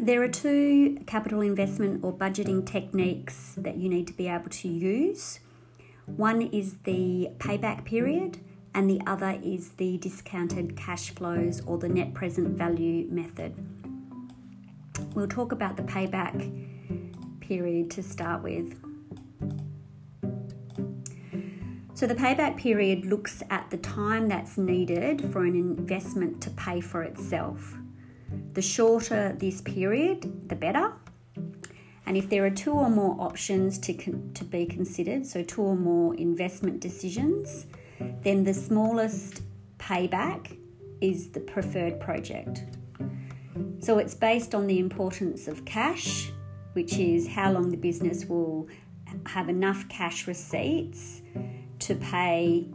there are two capital investment or budgeting techniques that you need to be able to use. One is the payback period, and the other is the discounted cash flows or the net present value method. We'll talk about the payback period to start with. So, the payback period looks at the time that's needed for an investment to pay for itself. The shorter this period, the better. And if there are two or more options to, con- to be considered, so two or more investment decisions, then the smallest payback is the preferred project. So it's based on the importance of cash, which is how long the business will have enough cash receipts to pay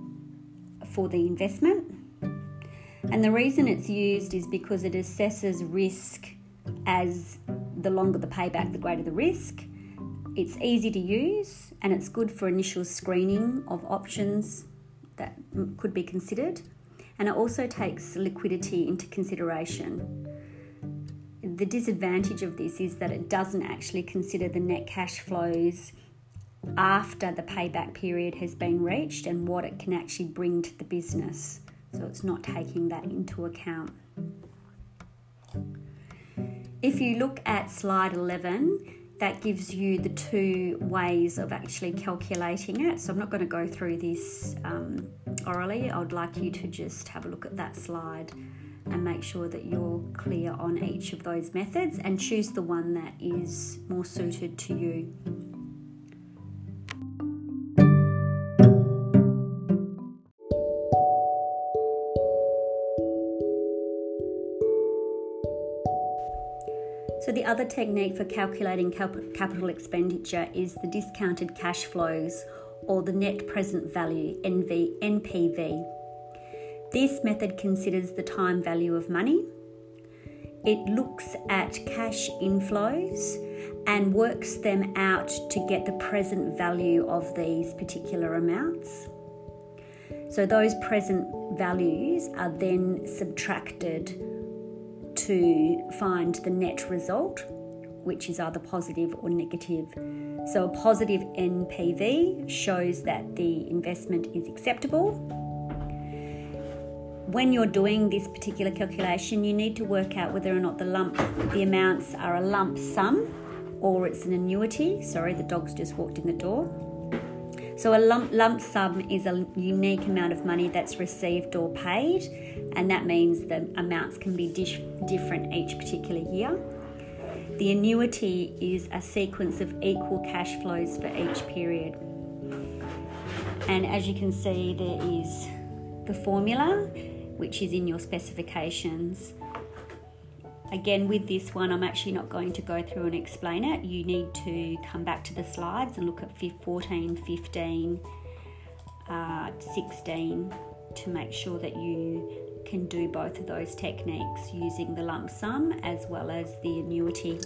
for the investment. And the reason it's used is because it assesses risk as the longer the payback, the greater the risk. It's easy to use and it's good for initial screening of options that could be considered. And it also takes liquidity into consideration. The disadvantage of this is that it doesn't actually consider the net cash flows after the payback period has been reached and what it can actually bring to the business. So it's not taking that into account. If you look at slide 11, that gives you the two ways of actually calculating it. So I'm not going to go through this um, orally. I would like you to just have a look at that slide and make sure that you're clear on each of those methods and choose the one that is more suited to you. So, the other technique for calculating capital expenditure is the discounted cash flows or the net present value NV, NPV. This method considers the time value of money. It looks at cash inflows and works them out to get the present value of these particular amounts. So, those present values are then subtracted to find the net result, which is either positive or negative. So, a positive NPV shows that the investment is acceptable. When you're doing this particular calculation, you need to work out whether or not the lump, the amounts are a lump sum or it's an annuity. Sorry, the dog's just walked in the door. So a lump, lump sum is a unique amount of money that's received or paid, and that means the amounts can be dish, different each particular year. The annuity is a sequence of equal cash flows for each period. And as you can see, there is the formula, which is in your specifications. Again, with this one, I'm actually not going to go through and explain it. You need to come back to the slides and look at 14, 15, uh, 16 to make sure that you can do both of those techniques using the lump sum as well as the annuity.